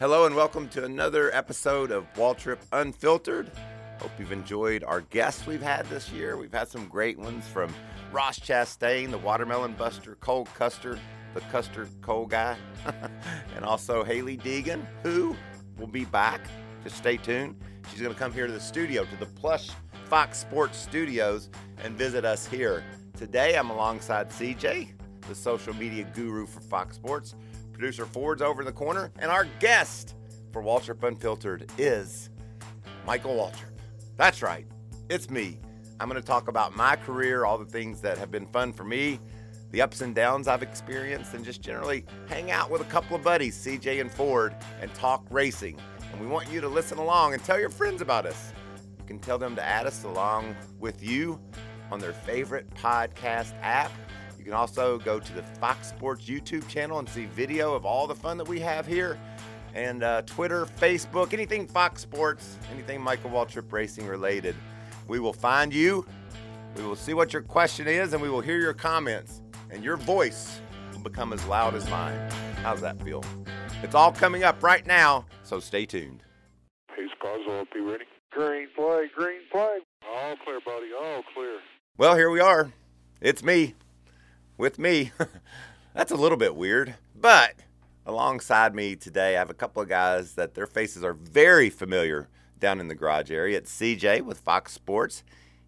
Hello and welcome to another episode of Waltrip Unfiltered. Hope you've enjoyed our guests we've had this year. We've had some great ones from Ross Chastain, the Watermelon Buster, Cole Custer, the Custer Cole guy, and also Hailie Deegan, who will be back. Just stay tuned. She's going to come here to the studio, to the plush Fox Sports studios, and visit us here. Today I'm alongside CJ, the social media guru for Fox Sports. Producer Ford's over in the corner, and our guest for Waltrip Unfiltered is Michael Waltrip. That's right, it's me. I'm going to talk about my career, all the things that have been fun for me, the ups and downs I've experienced, and just generally hang out with a couple of buddies, CJ and Ford, and talk racing. And we want you to listen along and tell your friends about us. You can tell them to add us along with you on their favorite podcast app. You can also go to the Fox Sports YouTube channel and see video of all the fun that we have here. And uh, Twitter, Facebook, anything Fox Sports, anything Michael Waltrip Racing related. We will find you. We will see what your question is, and we will hear your comments. And your voice will become as loud as mine. How's that feel? It's all coming up right now, so stay tuned. Pace Boswell, be ready. Green flag, green flag. All clear, buddy. All clear. Well, here we are. It's me, with me. That's a little bit weird. But alongside me today, I have a couple of guys that their faces are very familiar down in the garage area. It's CJ with Fox Sports.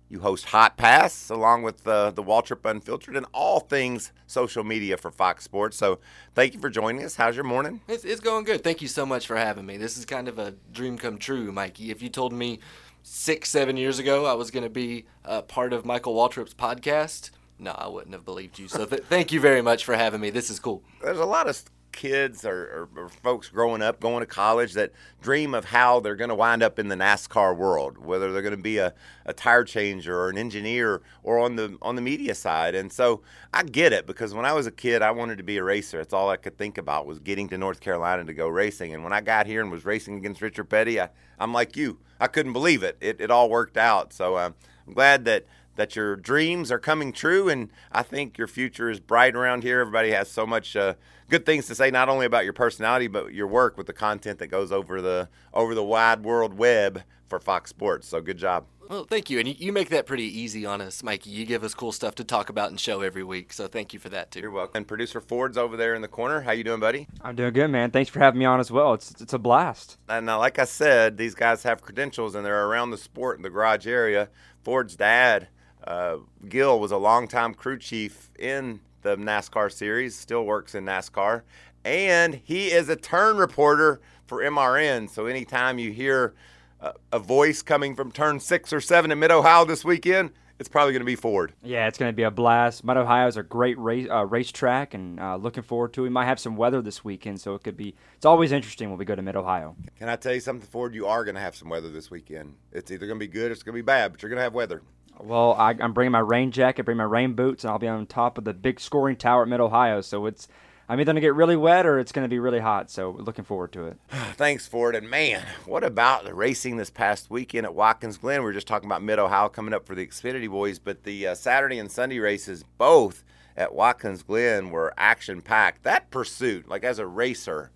You host Hot Pass along with uh, the Waltrip Unfiltered and all things social media for Fox Sports. So thank you for joining us. How's your morning? It's, it's going good. Thank you so much for having me. This is kind of a dream come true, Mikey. If you told me six, seven years ago I was going to be a part of Michael Waltrip's podcast, no, I wouldn't have believed you. So th- thank you very much for having me. This is cool. There's a lot of kids or, or, or folks growing up, going to college that dream of how they're going to wind up in the NASCAR world, whether they're going to be a, a tire changer or an engineer or on the on the media side. And so I get it because when I was a kid, I wanted to be a racer. That's all I could think about was getting to North Carolina to go racing. And when I got here and was racing against Richard Petty, I, I'm like you. I couldn't believe it. It, it all worked out. So uh, I'm glad that that your dreams are coming true, and I think your future is bright around here. Everybody has so much uh, good things to say, not only about your personality but your work with the content that goes over the over the wide world web for Fox Sports. So good job. Well, thank you, and you make that pretty easy on us, Mikey. You give us cool stuff to talk about and show every week, so thank you for that too. You're welcome. And producer Ford's over there in the corner. How you doing, buddy? I'm doing good, man. Thanks for having me on as well. It's it's a blast. And uh, like I said, these guys have credentials and they're around the sport in the garage area. Ford's dad uh, Gil was a longtime crew chief in the NASCAR series, still works in NASCAR, and he is a turn reporter for MRN. So anytime you hear a, a voice coming from turn six or seven in Mid Ohio this weekend, it's probably going to be Ford. Yeah, it's going to be a blast. Mid Ohio is a great race uh, racetrack, and uh, looking forward to. it. We might have some weather this weekend, so it could be. It's always interesting when we go to Mid Ohio. Can I tell you something, Ford? You are going to have some weather this weekend. It's either going to be good or it's going to be bad, but you're going to have weather. Well, I, am bringing my rain jacket, bring my rain boots, and I'll be on top of the big scoring tower at Mid Ohio. So it's I'm either gonna get really wet or it's gonna be really hot. So looking forward to it. Thanks, Ford. And man, what about the racing this past weekend at Watkins Glen? We were just talking about Mid Ohio coming up for the Xfinity boys, but the uh, Saturday and Sunday races both at Watkins Glen were action packed. That pursuit, like as a racer,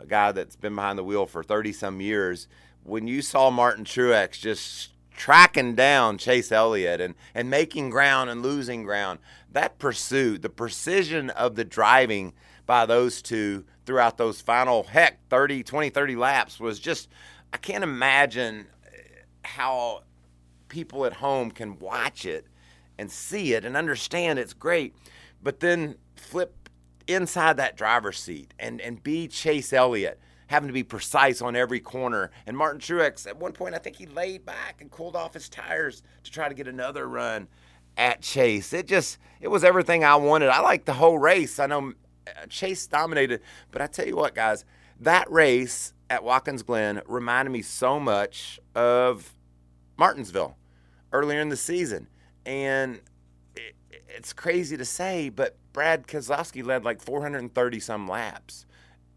a guy that's been behind the wheel for 30 some years, when you saw Martin Truex just tracking down Chase Elliott and, and making ground and losing ground. That pursuit, the precision of the driving by those two throughout those final, heck, 30, 20, 30 laps was just, I can't imagine eh, how people at home can watch it and see it and understand it's great, but then flip inside that driver's seat and, and be Chase Elliott having to be precise on every corner. And Martin Truex, at one point, I think he laid back and cooled off his tires to try to get another run at Chase. It just, it was everything I wanted. I liked the whole race. I know Chase dominated, but I tell you what, guys, that race at Watkins Glen reminded me so much of Martinsville earlier in the season. And it, it's crazy to say, but Brad Keselowski led like 430 some laps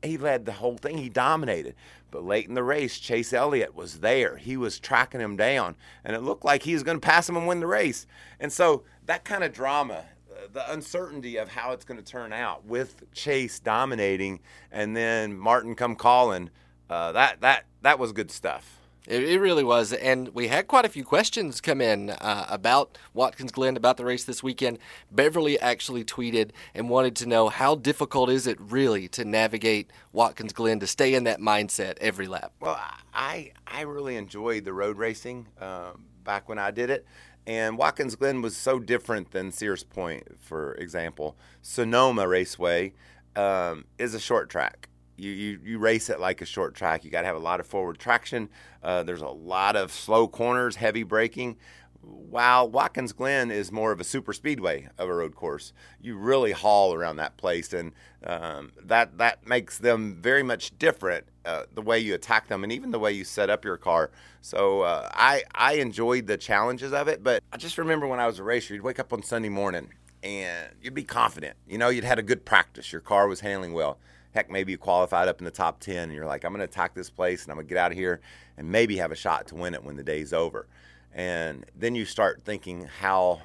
he led the whole thing. He dominated. But late in the race, Chase Elliott was there. He was tracking him down, and it looked like he was going to pass him and win the race. And so that kind of drama, the uncertainty of how it's going to turn out with Chase dominating and then Martin come calling, uh, that that that was good stuff. It, it really was, and we had quite a few questions come in uh, about Watkins Glen, about the race this weekend. Beverly actually tweeted and wanted to know how difficult is it really to navigate Watkins Glen to stay in that mindset every lap. Well, I I really enjoyed the road racing uh, back when I did it, and Watkins Glen was so different than Sears Point, for example. Sonoma Raceway um, is a short track. You, you, you race it like a short track. You got to have a lot of forward traction. Uh, there's a lot of slow corners, heavy braking. While Watkins Glen is more of a super speedway of a road course, you really haul around that place, and um, that that makes them very much different. Uh, the way you attack them, and even the way you set up your car. So uh, I I enjoyed the challenges of it, but I just remember when I was a racer, you'd wake up on Sunday morning and you'd be confident. You know, you'd had a good practice. Your car was handling well heck, maybe you qualified up in the top 10 and you're like, I'm going to attack this place and I'm going to get out of here and maybe have a shot to win it when the day's over. And then you start thinking how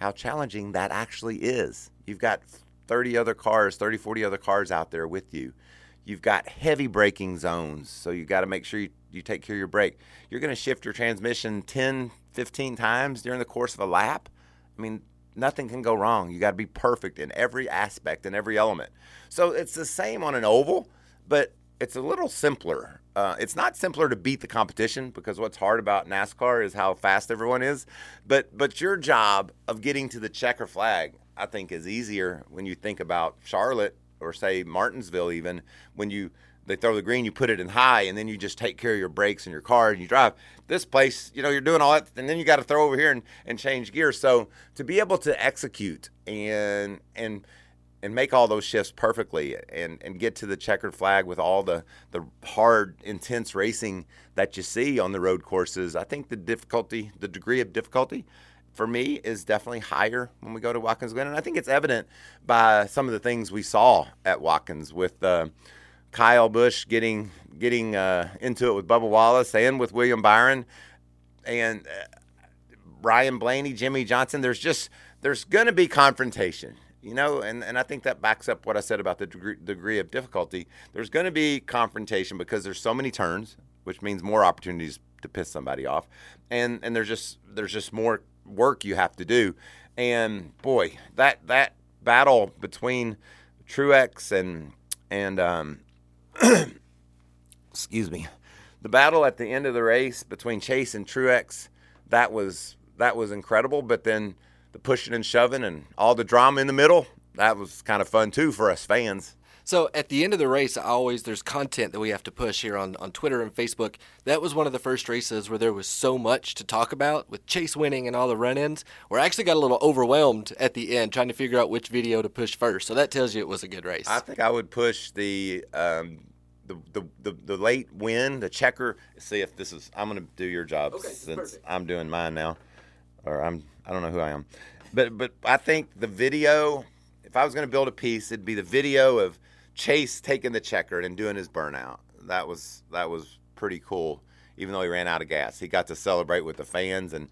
how challenging that actually is. You've got 30 other cars, 30, 40 other cars out there with you. You've got heavy braking zones, so you got to make sure you, you take care of your brake. You're going to shift your transmission 10, 15 times during the course of a lap. I mean, nothing can go wrong. You got to be perfect in every aspect and every element. So it's the same on an oval, but it's a little simpler. Uh, it's not simpler to beat the competition because what's hard about NASCAR is how fast everyone is. But but your job of getting to the checker flag, I think, is easier when you think about Charlotte or say Martinsville. Even when you they throw the green, you put it in high, and then you just take care of your brakes and your car and you drive. This place, you know, you're doing all that, and then you got to throw over here and, and change gears. So to be able to execute and and and make all those shifts perfectly and, and get to the checkered flag with all the, the hard, intense racing that you see on the road courses, I think the difficulty, the degree of difficulty for me is definitely higher when we go to Watkins Glen. And I think it's evident by some of the things we saw at Watkins with uh, Kyle Busch getting getting uh, into it with Bubba Wallace and with William Byron and uh, Ryan Blaney, Jimmie Johnson. There's just there's going to be confrontation you know, and, and I think that backs up what I said about the degree, degree of difficulty. There's going to be confrontation because there's so many turns, which means more opportunities to piss somebody off, and and there's just there's just more work you have to do, and boy, that that battle between Truex and and um, excuse me, the battle at the end of the race between Chase and Truex, that was that was incredible, but then the pushing and shoving and all the drama in the middle, that was kind of fun too for us fans. So at the end of the race, always there's content that we have to push here on, on Twitter and Facebook. That was one of the first races where there was so much to talk about with Chase winning and all the run-ins. Where I actually got a little overwhelmed at the end trying to figure out which video to push first. So that tells you it was a good race. I think I would push the um, the, the, the, the late win, the checker. See if this is. I'm going to do your job okay, since perfect. I'm doing mine now, or I'm. I don't know who I am, but but I think the video. If I was going to build a piece, it'd be the video of Chase taking the checkered and doing his burnout. That was that was pretty cool. Even though he ran out of gas, he got to celebrate with the fans, and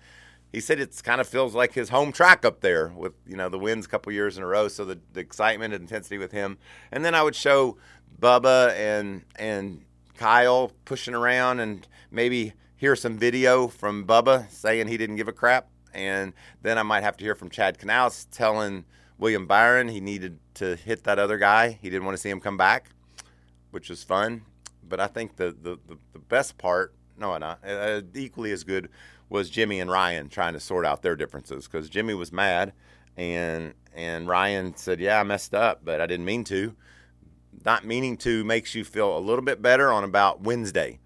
he said it's kind of feels like his home track up there with you know the wins a couple years in a row. So the, the excitement and intensity with him, and then I would show Bubba and and Kyle pushing around, and maybe hear some video from Bubba saying he didn't give a crap, and then I might have to hear from Chad Knaus telling William Byron he needed to hit that other guy. He didn't want to see him come back, which was fun. But I think the the, the, the best part, no, not uh, equally as good, was Jimmie and Ryan trying to sort out their differences because Jimmie was mad, and and Ryan said, "Yeah, I messed up, but I didn't mean to." Not meaning to makes you feel a little bit better on about Wednesday.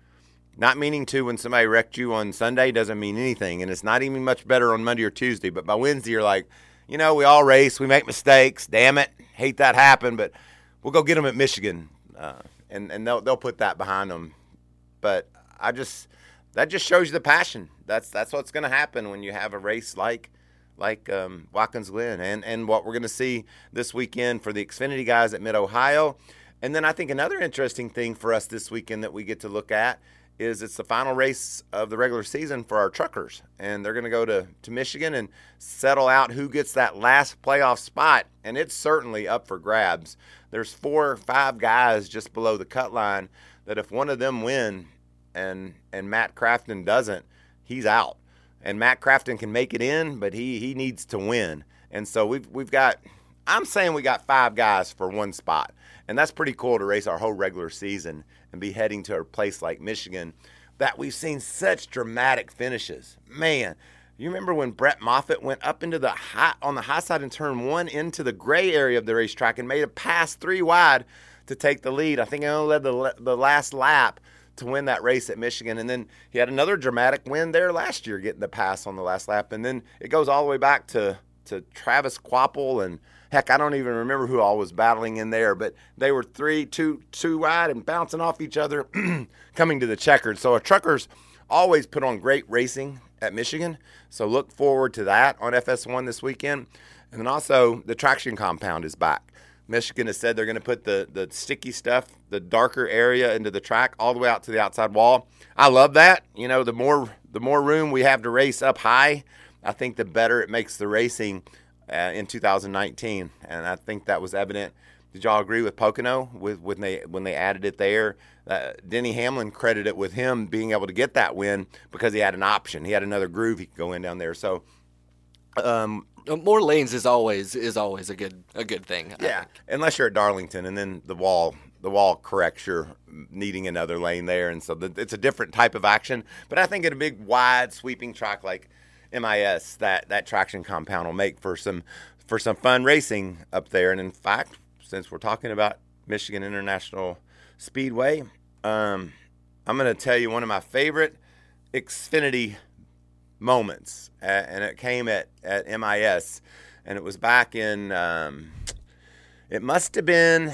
Not meaning to when somebody wrecked you on Sunday doesn't mean anything, and it's not even much better on Monday or Tuesday. But by Wednesday, you're like, you know, we all race, we make mistakes. Damn it, hate that happen, but we'll go get them at Michigan, uh, and and they'll they'll put that behind them. But I just that just shows you the passion. That's that's what's going to happen when you have a race like like um, Watkins Glen, and and what we're going to see this weekend for the Xfinity guys at Mid Ohio. And then I think another interesting thing for us this weekend that we get to look at is it's the final race of the regular season for our truckers. And they're going to go to, to Michigan and settle out who gets that last playoff spot. And it's certainly up for grabs. There's four or five guys just below the cut line that if one of them win and and Matt Crafton doesn't, he's out. And Matt Crafton can make it in, but he he needs to win. And so we've we've got I'm saying we got five guys for one spot. And that's pretty cool to race our whole regular season and be heading to a place like Michigan that we've seen such dramatic finishes. Man, you remember when Brett Moffitt went up into the high on the high side and turned one into the gray area of the racetrack and made a pass three wide to take the lead. I think he only led the the last lap to win that race at Michigan, and then he had another dramatic win there last year, getting the pass on the last lap, and then it goes all the way back to to Travis Kvapil and heck, I don't even remember who all was battling in there, but they were three, two, two wide and bouncing off each other, coming to the checkered. So our truckers always put on great racing at Michigan. So look forward to that on FS1 this weekend. And then also the traction compound is back. Michigan has said they're going to put the, the sticky stuff, the darker area into the track all the way out to the outside wall. I love that. You know, the more the more room we have to race up high, I think the better it makes the racing uh, in 2019, and I think that was evident. Did y'all agree with Pocono with when they when they added it there? Uh, Denny Hamlin credited it with him being able to get that win because he had an option. He had another groove he could go in down there. So, um, uh, more lanes is always is always a good a good thing. Yeah, unless you're at Darlington and then the wall the wall corrects your needing another lane there, and so the, it's a different type of action. But I think in a big wide sweeping track like MIS, that that traction compound will make for some for some fun racing up there. And in fact, since we're talking about Michigan International Speedway, um, I'm going to tell you one of my favorite Xfinity moments, uh, and it came at at MIS, and it was back in um, it must have been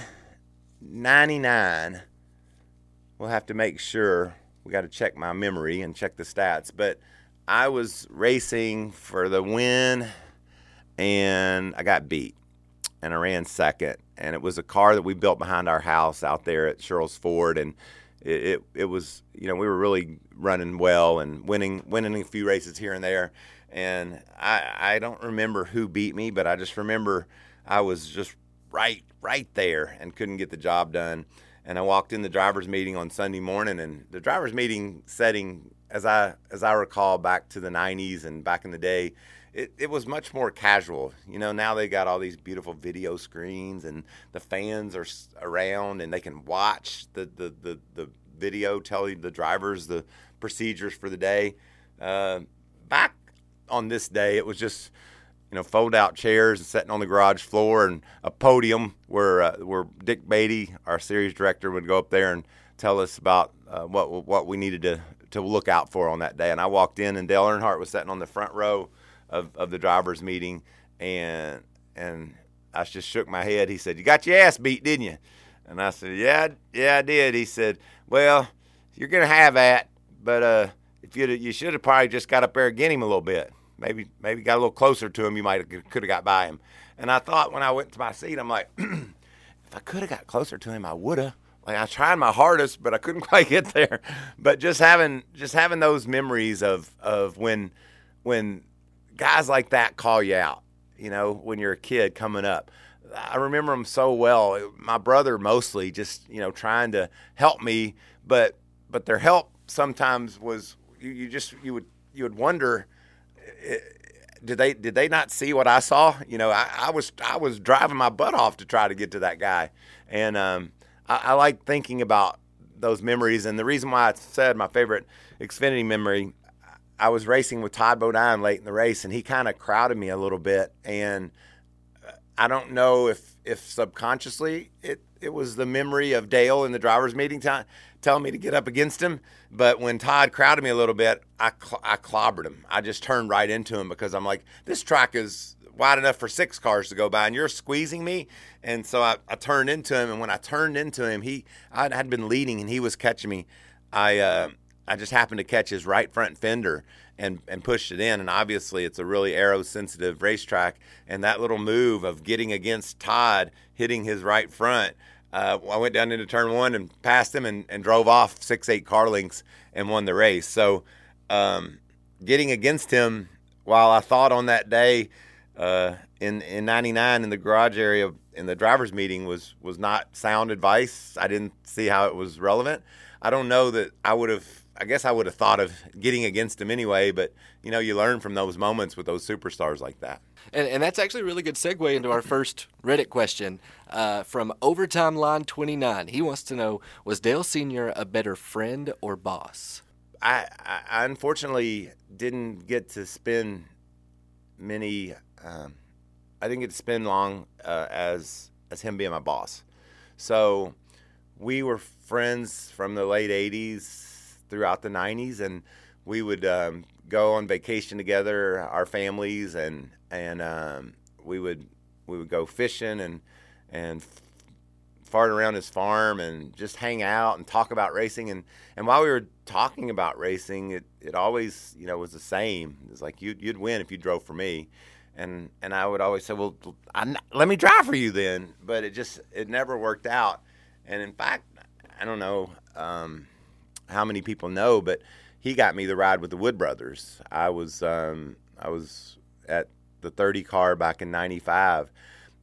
'99. We'll have to make sure. We got to check my memory and check the stats, but I was racing for the win, and I got beat, and I ran second. And it was a car that we built behind our house out there at Sherrills Ford, and it, it, it was you know we were really running well and winning winning a few races here and there. And I I don't remember who beat me, but I just remember I was just right right there and couldn't get the job done. And I walked in the drivers' meeting on Sunday morning, and the drivers' meeting setting as I as I recall back to the 90s and back in the day, it, it was much more casual. You know, now they got all these beautiful video screens and the fans are around and they can watch the the the, the video telling the drivers the procedures for the day. Uh, back on this day, it was just you know fold out chairs and sitting on the garage floor and a podium where uh, where Dick Beaty, our series director, would go up there and tell us about uh, what what we needed to to look out for on that day. And I walked in, and Dale Earnhardt was sitting on the front row of, of the drivers' meeting, and and I just shook my head. He said, "You got your ass beat, didn't you?" And I said, "Yeah, yeah, I did." He said, "Well, you're gonna have that, but uh, if you you should have probably just got up there and get him a little bit. Maybe maybe got a little closer to him. You might could have got by him." And I thought when I went to my seat, I'm like, if I could have got closer to him, I would have like I tried my hardest, but I couldn't quite get there. But just having just having those memories of of when when guys like that call you out, you know, when you're a kid coming up. I remember them so well. My brother mostly just you know trying to help me, but but their help sometimes was you, you just you would you would wonder. Did they did they not see what I saw? You know, I, I was I was driving my butt off to try to get to that guy, and um, I, I like thinking about those memories. And the reason why I said my favorite Xfinity memory, I was racing with Todd Bodine late in the race, and he kind of crowded me a little bit. And I don't know if if subconsciously it it was the memory of Dale in the drivers' meeting time telling me to get up against him. But when Todd crowded me a little bit, I cl- I clobbered him. I just turned right into him because I'm like, this track is wide enough for six cars to go by, and you're squeezing me. And so I, I turned into him, and when I turned into him, he I had been leading, and he was catching me. I uh, I just happened to catch his right front fender and and pushed it in. And obviously, it's a really aero sensitive racetrack, and that little move of getting against Todd, hitting his right front. Uh, I went down into turn one and passed him and, and drove off six, eight car lengths and won the race. So, um, getting against him, while I thought on that day uh, in in '99 in the garage area in the drivers' meeting was was not sound advice. I didn't see how it was relevant. I don't know that I would have. I guess I would have thought of getting against him anyway. But you know, you learn from those moments with those superstars like that. And, and that's actually a really good segue into our first Reddit question uh, from Overtime Line 29. He wants to know Was Dale Sr. a better friend or boss? I, I, unfortunately didn't get to spend many. Um, I didn't get to spend long uh, as as him being my boss. So we were friends from the late '80s throughout the '90s, and we would um, go on vacation together, our families, and and um, we would we would go fishing and and fart around his farm and just hang out and talk about racing. And and while we were talking about racing it it always you know was the same. It's like you'd you'd win if you drove for me. And and I would always say well let me drive for you then. But it just it never worked out. And in fact I don't know um, how many people know but he got me the ride with the Wood brothers. I was um, I was at the 30 car back in 95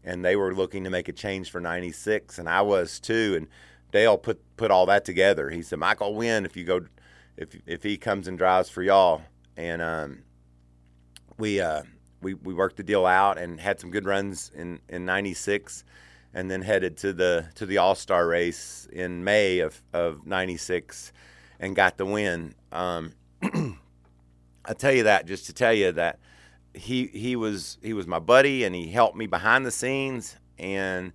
and they were looking to make a change for 96 and I was too and Dale put put all that together. He said Michael win if you go if if he comes and drives for y'all? And um, we uh, we we worked the deal out and had some good runs in in 96 and then headed to the to the All-Star race in May of of 96 and got the win. Um, I tell you that just to tell you that he he was he was my buddy and he helped me behind the scenes and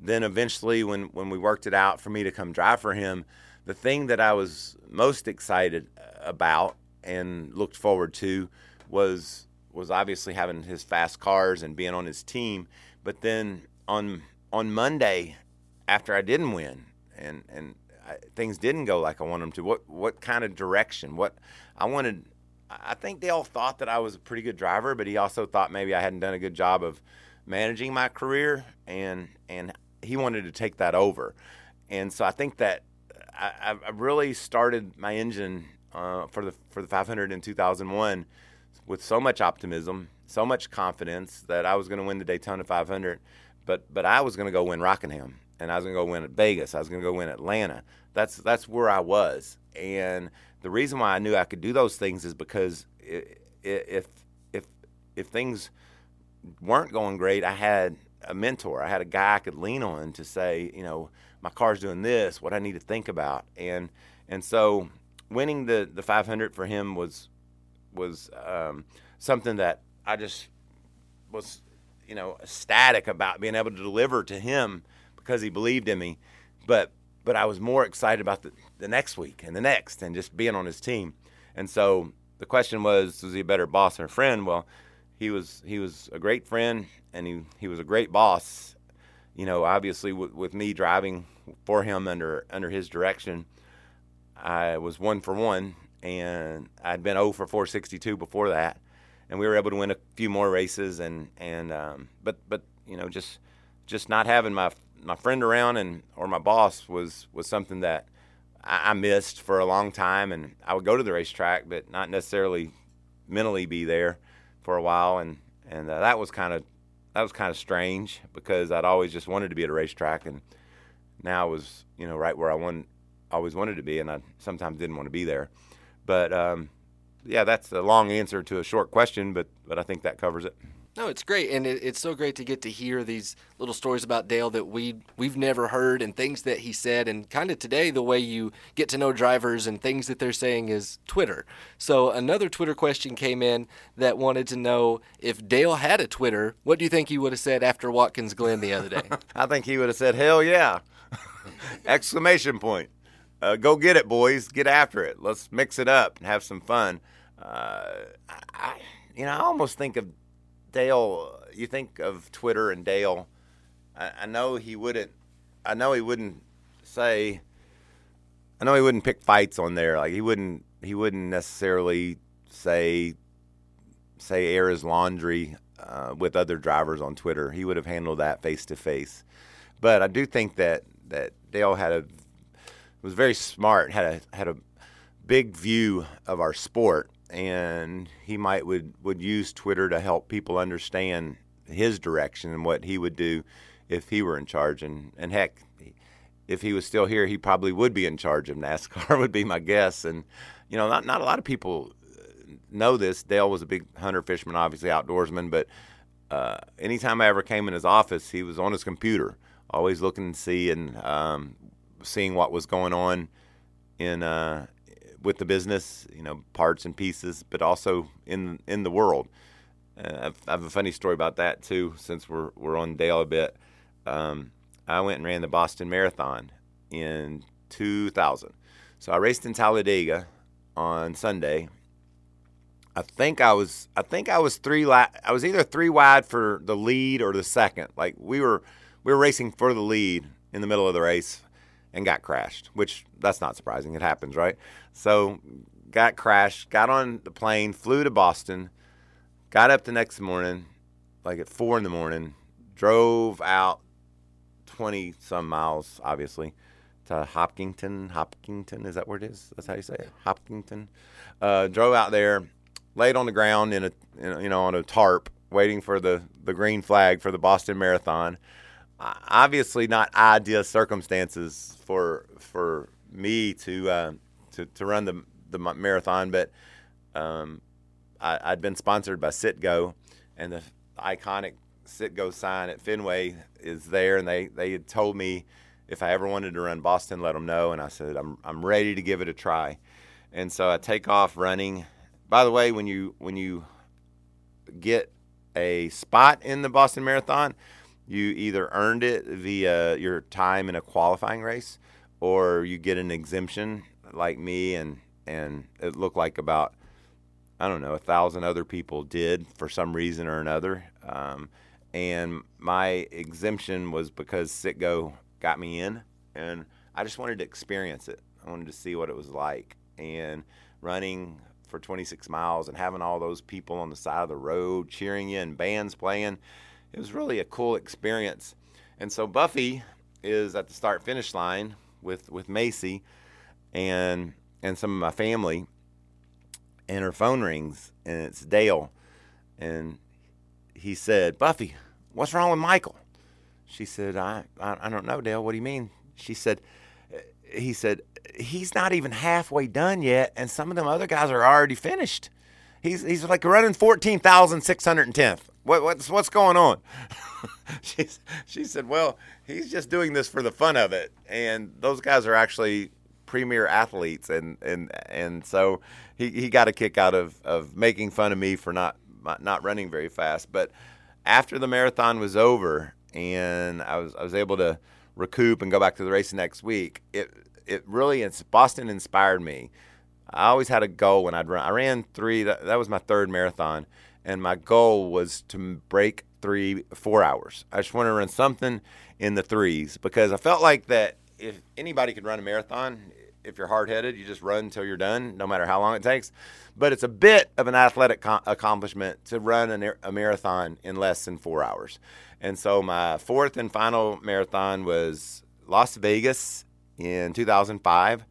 then eventually when when we worked it out for me to come drive for him the thing that I was most excited about and looked forward to was was obviously having his fast cars and being on his team but then on on Monday after I didn't win and and things didn't go like I wanted them to. What what kind of direction? What I wanted I think they all thought that I was a pretty good driver, but he also thought maybe I hadn't done a good job of managing my career, and and he wanted to take that over, and so I think that I, I really started my engine uh, for the for the 500 in 2001 with so much optimism, so much confidence that I was going to win the Daytona 500, but but I was going to go win Rockingham, and I was going to go win at Vegas, I was going to go win Atlanta. That's that's where I was, and the reason why I knew I could do those things is because if if if things weren't going great, I had a mentor. I had a guy I could lean on to say, you know, my car's doing this, what I need to think about, and and so winning the the 500 for him was was um, something that I just was, you know, ecstatic about being able to deliver to him because he believed in me, but but I was more excited about the, the next week and the next and just being on his team. And so the question was, was he a better boss or friend? Well, he was he was a great friend and he, he was a great boss. You know, obviously with, with me driving for him under under his direction, I was one for one, and I'd been 0 for 462 before that, and we were able to win a few more races. And and um, but but you know just just not having my my friend around and or my boss was was something that I, I missed for a long time, and I would go to the racetrack, but not necessarily mentally be there for a while, and and uh, that was kind of that was kind of strange because I'd always just wanted to be at a racetrack, and now I was you know right where I want, always wanted to be, and I sometimes didn't want to be there, but um, yeah, that's a long answer to a short question, but but I think that covers it. No, it's great, and it, it's so great to get to hear these little stories about Dale that we we've never heard, and things that he said, and kind of today the way you get to know drivers and things that they're saying is Twitter. So another Twitter question came in that wanted to know if Dale had a Twitter, what do you think he would have said after Watkins Glen the other day? I think he would have said, "Hell yeah!" Exclamation point. Uh, go get it, boys. Get after it. Let's mix it up and have some fun. Uh, I, you know, I almost think of Dale, you think of Twitter and Dale. I, I, know he wouldn't. I know he wouldn't say. I know he wouldn't pick fights on there. Like he wouldn't. He wouldn't necessarily say say air his laundry uh, with other drivers on Twitter. He would have handled that face to face. But I do think that that Dale had a was very smart. had a had a big view of our sport and he might would would use Twitter to help people understand his direction and what he would do if he were in charge. And and heck, if he was still here, he probably would be in charge of NASCAR. would be my guess. And you know, not not a lot of people know this. Dale was a big hunter fisherman, obviously outdoorsman, but uh, anytime I ever came in his office, he was on his computer, always looking to see and um, seeing what was going on in uh, with the business, you know, parts and pieces, but also in in the world. Uh, I have a funny story about that too, since we're we're on Dale a bit. Um, I went and ran the Boston Marathon in 2000. So I raced in Talladega on Sunday. I think I was I think I was three la- I was either three wide for the lead or the second. Like we were we were racing for the lead in the middle of the race and got crashed, which that's not surprising. It happens, right? So got crashed, got on the plane, flew to Boston, got up the next morning, like at four in the morning, drove out 20 some miles, obviously, to Hopkinton. Hopkinton, is that where it is? That's how you say it? Hopkinton. Uh, drove out there, laid on the ground in a, in a, you know, on a tarp, waiting for the, the green flag for the Boston Marathon. Obviously, not ideal circumstances for for me to uh, to, to run the the marathon, but um, I, had been sponsored by Citgo, and the iconic Citgo sign at Fenway is there, and they they had told me if I ever wanted to run Boston, let them know, and I said I'm I'm ready to give it a try, and so I take off running. By the way, when you when you get a spot in the Boston Marathon, you either earned it via your time in a qualifying race, or you get an exemption like me, and and it looked like about I don't know a thousand other people did for some reason or another. Um, and my exemption was because Citgo got me in, and I just wanted to experience it. I wanted to see what it was like, and running for 26 miles and having all those people on the side of the road cheering you and bands playing, it was really a cool experience. And so Buffy is at the start finish line with with Macy, and and some of my family, and her phone rings, and it's Dale, and he said, Buffy, what's wrong with Michael? She said, I, I, I don't know, Dale. What do you mean? She said, he said, he's not even halfway done yet, and some of them other guys are already finished. He's, he's like running 14,610th. What, what's, what's going on? she, she said, well, he's just doing this for the fun of it. And those guys are actually premier athletes. And, and, and so he, he got a kick out of, of making fun of me for not not running very fast. But after the marathon was over and I was I was able to recoup and go back to the race next week, it it really Boston inspired me. I always had a goal when I'd run. I ran three. That, that was my third marathon, and my goal was to break three four hours. I just wanted to run something in the threes because I felt like that if anybody could run a marathon, if you're hard headed, you just run until you're done, no matter how long it takes. But it's a bit of an athletic co- accomplishment to run a marathon in less than four hours. And so my fourth and final marathon was Las Vegas in 2005,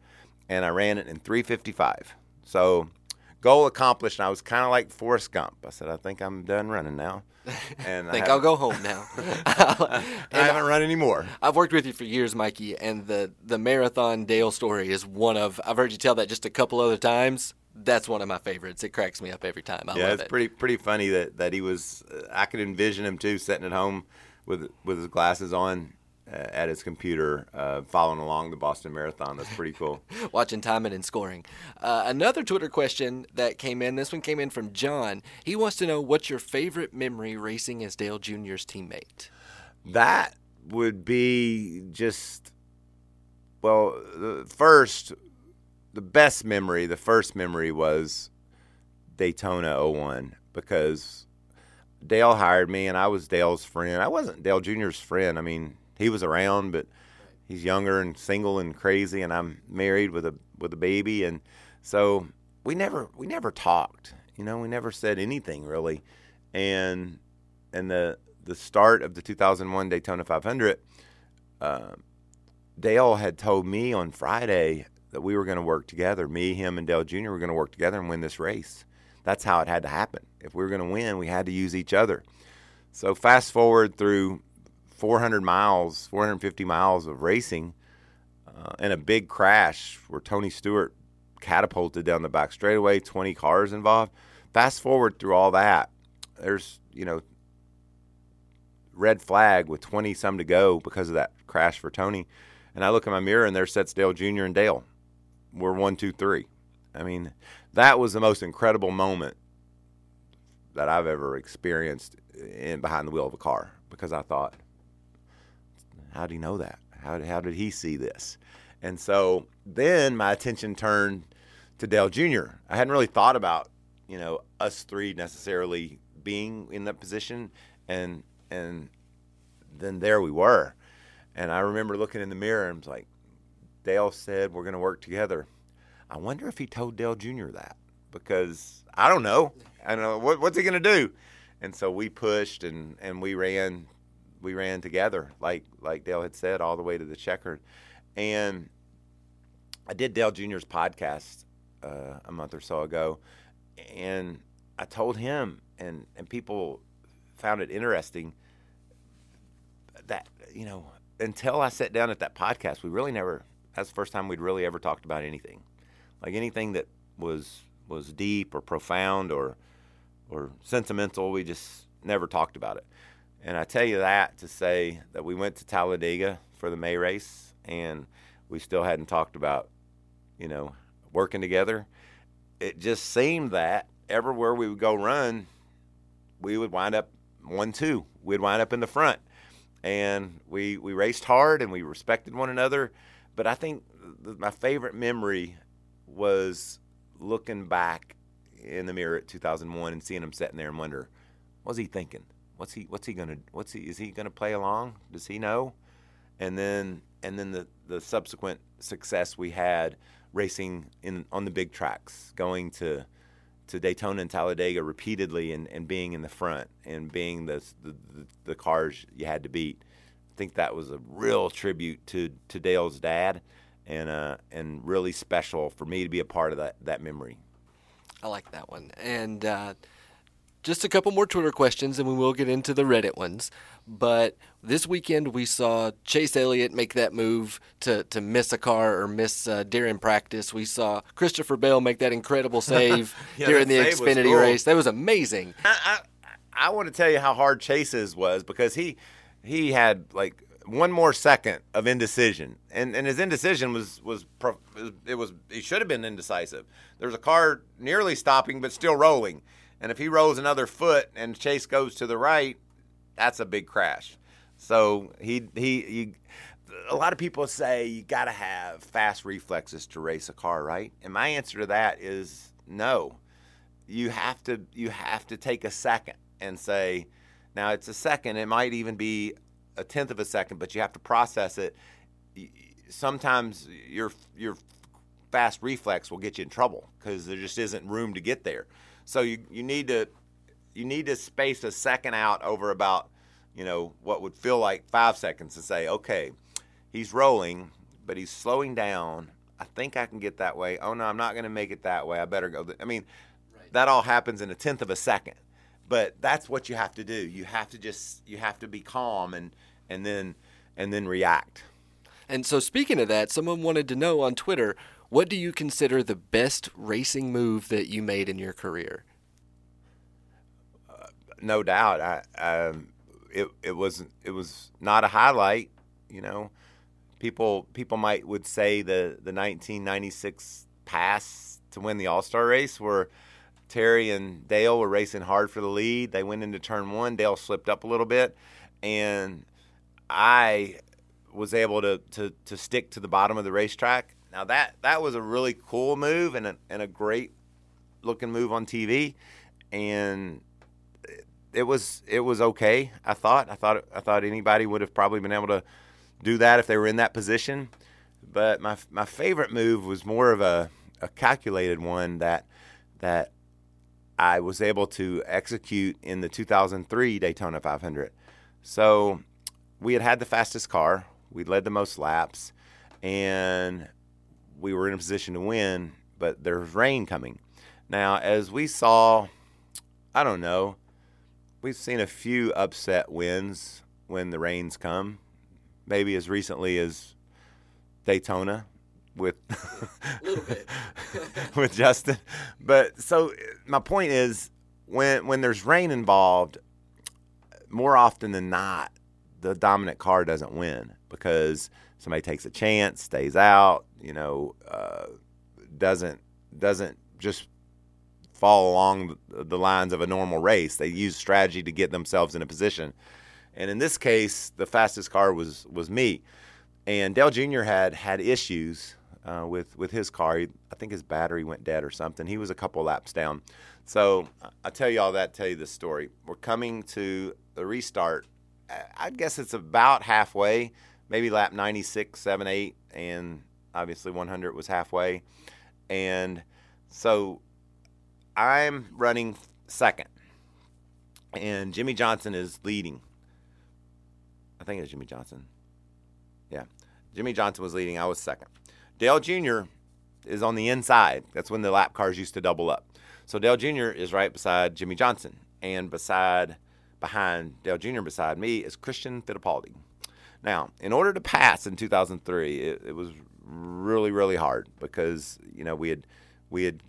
and I ran it in 355. So goal accomplished. And I was kind of like Forrest Gump. I said, I think I'm done running now. And I think I will go home now. I haven't run anymore. I've worked with you for years, Mikey, and the the marathon Dale story is one of. I've heard you tell that just a couple other times. That's one of my favorites. It cracks me up every time. I yeah, love it's it. pretty pretty funny that that he was. Uh, I could envision him too, sitting at home with with his glasses on, at his computer uh, following along the Boston Marathon. That's pretty cool. Watching timing and scoring. Uh, another Twitter question that came in. This one came in from John. He wants to know what's your favorite memory racing as Dale Jr.'s teammate. That would be just well. The first, the best memory, the first memory was Daytona 01 because Dale hired me and I was Dale's friend. I wasn't Dale Jr.'s friend. I mean, he was around, but he's younger and single and crazy, and I'm married with a with a baby, and so we never we never talked. You know, we never said anything really, and and the the start of the 2001 Daytona 500, uh, Dale had told me on Friday that we were going to work together. Me, him, and Dale Jr. were going to work together and win this race. That's how it had to happen. If we were going to win, we had to use each other. So fast forward through 400 miles, 450 miles of racing, uh, and a big crash where Tony Stewart catapulted down the back straightaway, 20 cars involved. Fast forward through all that, there's you know red flag with 20 some to go because of that crash for Tony, and I look in my mirror and there sits Dale Jr. and Dale. We're one, two, three. I mean, that was the most incredible moment that I've ever experienced in behind the wheel of a car because I thought, how did he know that? How, how did he see this? And so then my attention turned to Dale Jr. I hadn't really thought about, you know, us three necessarily being in that position, and and then there we were. And I remember looking in the mirror and was like, Dale said we're going to work together. I wonder if he told Dale Jr. that because I don't know. I don't know what, what's he going to do. And so we pushed and, and we ran we ran together like like Dale had said all the way to the checkered. And I did Dale Jr.'s podcast uh, a month or so ago, and I told him, and and people found it interesting that you know until I sat down at that podcast, we really never. That's the first time we'd really ever talked about anything, like anything that was was deep or profound or or sentimental. We just never talked about it. And I tell you that to say that we went to Talladega for the May race, and we still hadn't talked about, you know, working together. It just seemed that everywhere we would go run, we would wind up one two. We'd wind up in the front, and we we raced hard and we respected one another. But I think th- my favorite memory was looking back in the mirror at 2001 and seeing him sitting there and wonder, what was he thinking? What's he what's he gonna what's he is he gonna play along? Does he know? And then and then the the subsequent success we had racing in on the big tracks, going to to Daytona and Talladega repeatedly and, and being in the front and being the, the the cars you had to beat. I think that was a real tribute to, to Dale's dad and uh, and really special for me to be a part of that, that memory. I like that one. And uh, just a couple more Twitter questions, and we will get into the Reddit ones. But this weekend, we saw Chase Elliott make that move to, to miss a car or miss uh, during practice. We saw Christopher Bell make that incredible save Yeah, during the save Xfinity cool. race. That was amazing. I, I, I want to tell you how hard Chase's was because he he had like one more second of indecision, and and his indecision was was it was he should have been indecisive. There's a car nearly stopping but still rolling, and if he rolls another foot and Chase goes to the right, that's a big crash. So he he. a lot of people say you got to have fast reflexes to race a car, right? And my answer to that is no you have to you have to take a second and say now it's a second it might even be a tenth of a second but you have to process it sometimes your your fast reflex will get you in trouble because there just isn't room to get there so you, you need to you need to space a second out over about you know what would feel like five seconds to say okay he's rolling but he's slowing down. I think i can get that way. Oh no i'm not going to make it that way. I better go th- i mean that all happens in a tenth of a second. But that's what you have to do. You have to just you have to be calm and and then and then react. And so, speaking of that, someone wanted to know on Twitter, what do you consider the best racing move that you made in your career? no doubt. I um it it was it was not a highlight you know. People people might would say the the 1996 pass to win the all-star race where Terry and Dale were racing hard for the lead. They went into turn 1 Dale slipped up a little bit. And I was able to to to stick to the bottom of the racetrack now that that was a really cool move and a, and a great looking move on TV and it was it was okay. I thought I thought I thought anybody would have probably been able to do that if they were in that position. But my my favorite move was more of a, a calculated one that that I was able to execute in the 2003 Daytona 500. So we had had the fastest car, we led the most laps, and we were in a position to win. But there's rain coming. Now, as we saw, I don't know we've seen a few upset wins when the rains come. Maybe as recently as Daytona with with Justin. But so my point is when when there's rain involved, more often than not, the dominant car doesn't win because somebody takes a chance, stays out, you know, uh, doesn't doesn't just fall along the, lines of a normal race. They use strategy to get themselves in a position. And in this case, the fastest car was was me. And Dale Jr. had had issues uh, with with his car. He, I think his battery went dead or something. He was a couple laps down. So I tell you all that. Tell you this story. We're coming to the restart. I- guess it's about halfway, maybe lap 96, 7, 8, and obviously 100 was halfway. And so I'm running second, and Jimmie Johnson is leading. I think it's Jimmie Johnson. Yeah. Jimmie Johnson was leading. I was second. Dale Jr. is on the inside. That's when the lap cars used to double up. So Dale Jr. is right beside Jimmie Johnson, and beside behind Dale Jr. beside me is Christian Fittipaldi. Now, in order to pass in 2003, it, it was really really hard because you know we had we had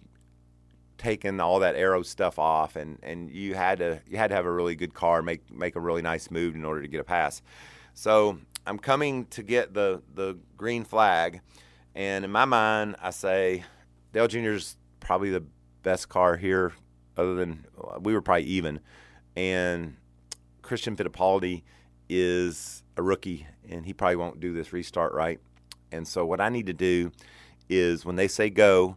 taken all that aero stuff off and and you had to you had to have a really good car make make a really nice move in order to get a pass so i'm coming to get the the green flag and in my mind i say dale junior's probably the best car here other than we were probably even and christian fittipaldi is a rookie and he probably won't do this restart right and so what i need to do is when they say go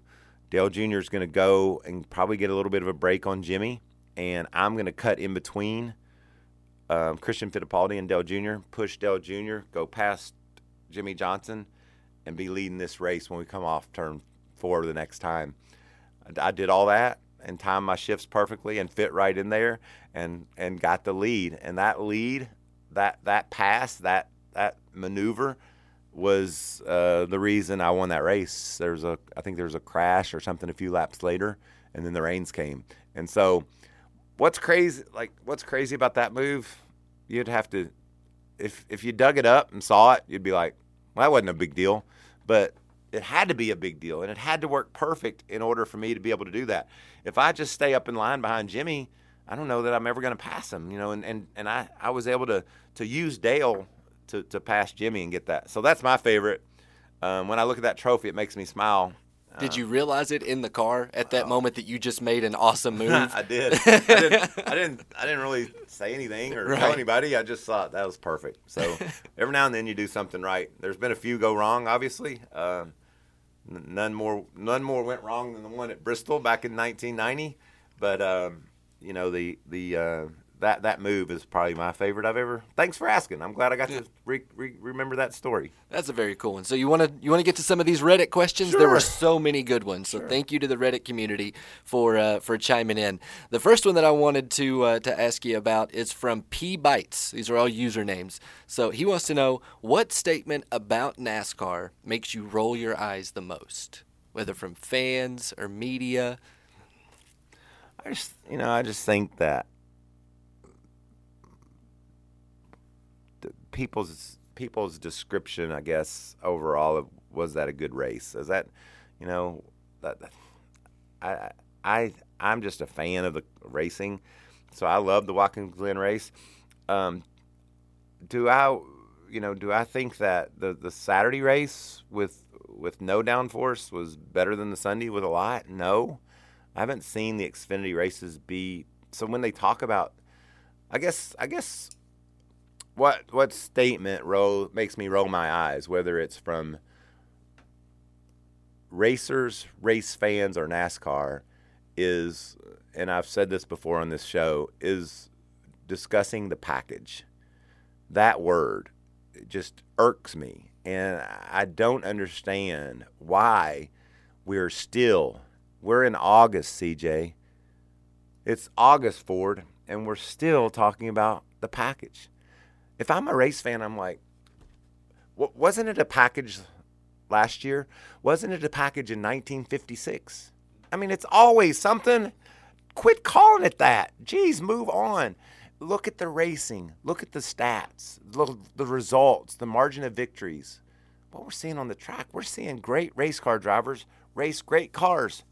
Dale Jr. is going to go and probably get a little bit of a break on Jimmie, and I'm going to cut in between um, Christian Fittipaldi and Dale Jr., push Dale Jr., go past Jimmie Johnson, and be leading this race when we come off turn four the next time. I, I did all that and timed my shifts perfectly and fit right in there and and got the lead. And that lead, that that pass, that that maneuver was uh, the reason I won that race. There's a, I think there was a crash or something a few laps later, and then the rains came. And so, what's crazy, like what's crazy about that move? You'd have to, if if you dug it up and saw it, you'd be like, well, that wasn't a big deal, but it had to be a big deal, and it had to work perfect in order for me to be able to do that. If I just stay up in line behind Jimmie, I don't know that I'm ever going to pass him, you know. And and and I I was able to to use Dale to, to pass Jimmie and get that. So that's my favorite. Um, when I look at that trophy, it makes me smile. Did you realize it in the car at that moment that you just made an awesome move? I did. I didn't. I didn't. I didn't really say anything or tell anybody. I just thought that was perfect. So every now and then you do something right. There's been a few go wrong, obviously. Um, none more. None more went wrong than the one at Bristol back in 1990. But um, you know the the uh, that that move is probably my favorite I've ever. Thanks for asking. I'm glad I got to re- re- remember that story. That's a very cool one. So you want to you want to get to some of these Reddit questions? There were so many good ones. So thank you to the Reddit community for uh, for chiming in. The first one that I wanted to uh, to ask you about is from P Bites. These are all usernames. So he wants to know what statement about NASCAR makes you roll your eyes the most, whether from fans or media. I just, you know, I just think that the people's people's description, I guess, overall of was that a good race? Is that, you know, that I I I'm just a fan of the racing, so I love the Watkins Glen race. Um, do I, you know, do I think that the the Saturday race with with no downforce was better than the Sunday with a lot? No. I haven't seen the Xfinity races be so when they talk about I guess I guess what what statement roll makes me roll my eyes whether it's from racers, race fans or NASCAR is and I've said this before on this show is discussing the package. That word just irks me and I don't understand why we're still we're in August, CJ. It's August, Ford, and we're still talking about the package. If I'm a race fan, I'm like, "Wa- wasn't it a package last year? Wasn't it a package in 1956? I mean, it's always something. Quit calling it that. Geez, move on. look at the racing, look at the stats, look the results, the margin of victories. What we're seeing on the track, we're seeing great race car drivers race great cars.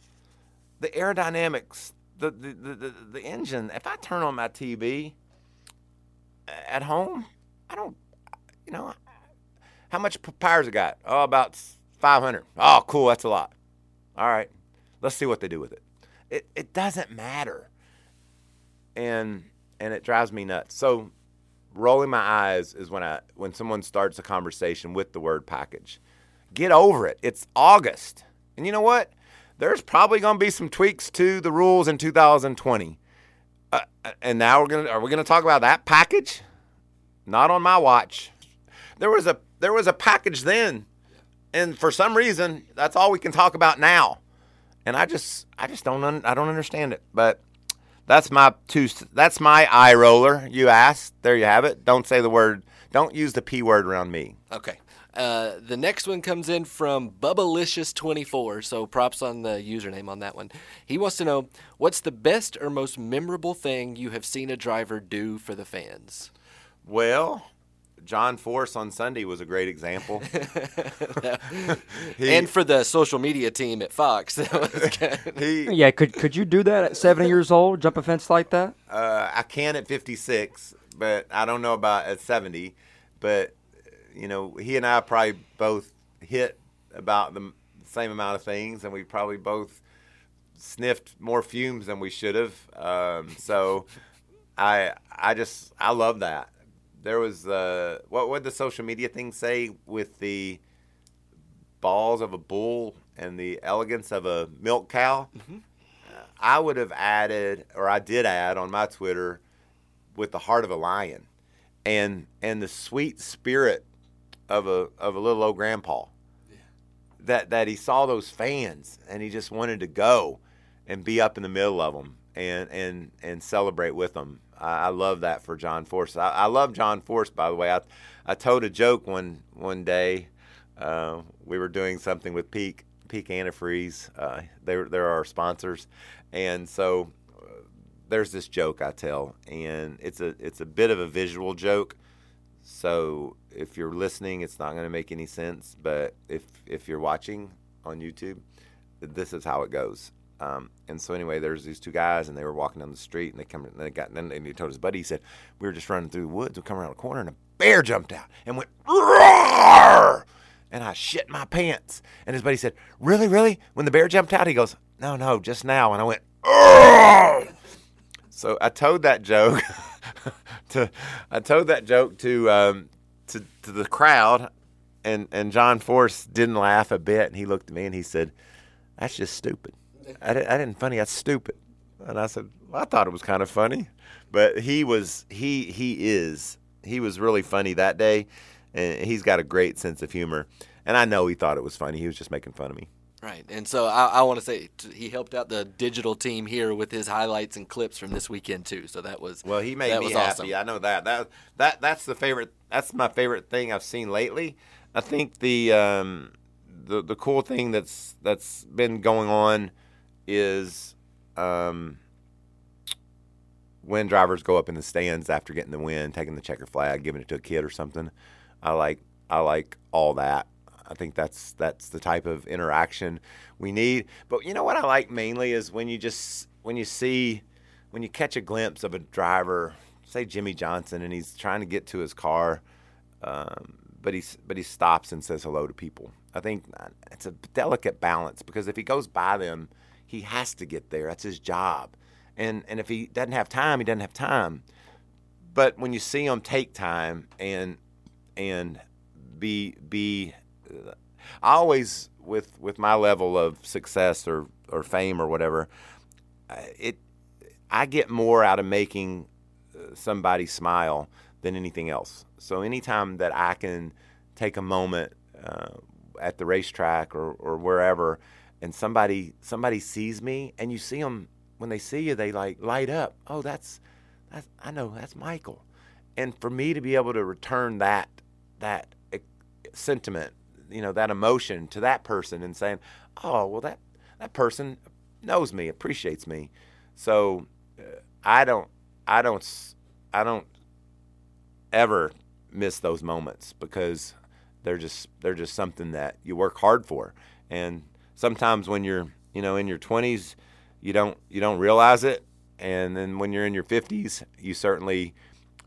The aerodynamics, the the, the, the, the engine. If I turn on my TV at home, I don't, you know, how much power's it got? Oh, about 500. Oh, cool, that's a lot. All right, let's see what they do with it. It it doesn't matter, and and it drives me nuts. So, rolling my eyes is when I when someone starts a conversation with the word package. Get over it. It's August, and you know what? There's probably going to be some tweaks to the rules in 2020. Uh, and now we're gonna are we gonna talk about that package? Not on my watch. There was a there was a package then, and for some reason that's all we can talk about now. And I just I just don't un, I don't understand it. But that's my two that's my eye roller. You asked. There you have it. Don't say the word. Don't use the p word around me. Okay. Uh, the next one comes in from Bubbalicious24, so props on the username on that one. He wants to know what's the best or most memorable thing you have seen a driver do for the fans? Well, John Force on Sunday was a great example. he, and for the social media team at Fox, he, yeah, could could you do that at 70 years old, jump a fence like that? Uh, I can at 56, but I don't know about at 70. But you know, he and I probably both hit about the same amount of things, and we probably both sniffed more fumes than we should have. Um, so I I just I love that. There was uh, what would the social media thing say with the balls of a bull and the elegance of a milk cow? Mm-hmm. Uh, I would have added, or I did add on my Twitter, with the heart of a lion, and and the sweet spirit of a of a little old grandpa. Yeah. That that he saw those fans and he just wanted to go and be up in the middle of them and and and celebrate with them. I, I love that for John Force. I, I, love John Force, by the way. I I told a joke one one day. Uh, we were doing something with Peak Peak Antifreeze. Uh, they're they're our sponsors, and so uh, there's this joke I tell, and it's a it's a bit of a visual joke. So if you're listening, it's not going to make any sense. But if if you're watching on YouTube, this is how it goes. Um, and so anyway, there's these two guys, and they were walking down the street, and they come, and they got, and then he told his buddy, he said, we were just running through the woods, we come around a corner, and a bear jumped out and went roar, and I shit my pants. And his buddy said, really, really? When the bear jumped out, he goes, no, no, just now. And I went, roar. So I told that joke to, I told that joke to um, to, to the crowd, and, and John Force didn't laugh a bit. And he looked at me and he said, That's just stupid. I, didn't, I didn't funny, that's stupid. And I said, well, I thought it was kind of funny. But he was, he, he is, he was really funny that day. And he's got a great sense of humor. And I know he thought it was funny. He was just making fun of me. Right, and so I, I want to say he helped out the digital team here with his highlights and clips from this weekend too. So that was well, he made me happy. Awesome. I know that that that that's the favorite. That's my favorite thing I've seen lately. I think the um, the the cool thing that's that's been going on is um, when drivers go up in the stands after getting the win, taking the checker flag, giving it to a kid or something. I like I like all that. I think that's that's the type of interaction we need. But you know what I like mainly is when you just when you see when you catch a glimpse of a driver, say Jimmie Johnson, and he's trying to get to his car, um, but he's but he stops and says hello to people. I think it's a delicate balance because if he goes by them, he has to get there. That's his job, and and if he doesn't have time, he doesn't have time. But when you see him take time and and be be I always with with my level of success or or fame or whatever, it I get more out of making uh, somebody smile than anything else. So anytime that I can take a moment uh, at the racetrack or, or wherever, and somebody somebody sees me, and you see them when they see you, they like light up. Oh, that's that's I know that's Michael, and for me to be able to return that that eh, sentiment you know that emotion to that person and saying, "Oh, well that that person knows me, appreciates me." So uh, I don't I don't I don't ever miss those moments because they're just they're just something that you work hard for. And sometimes when you're you know in your 20s, you don't you don't realize it, and then when you're in your 50s, you certainly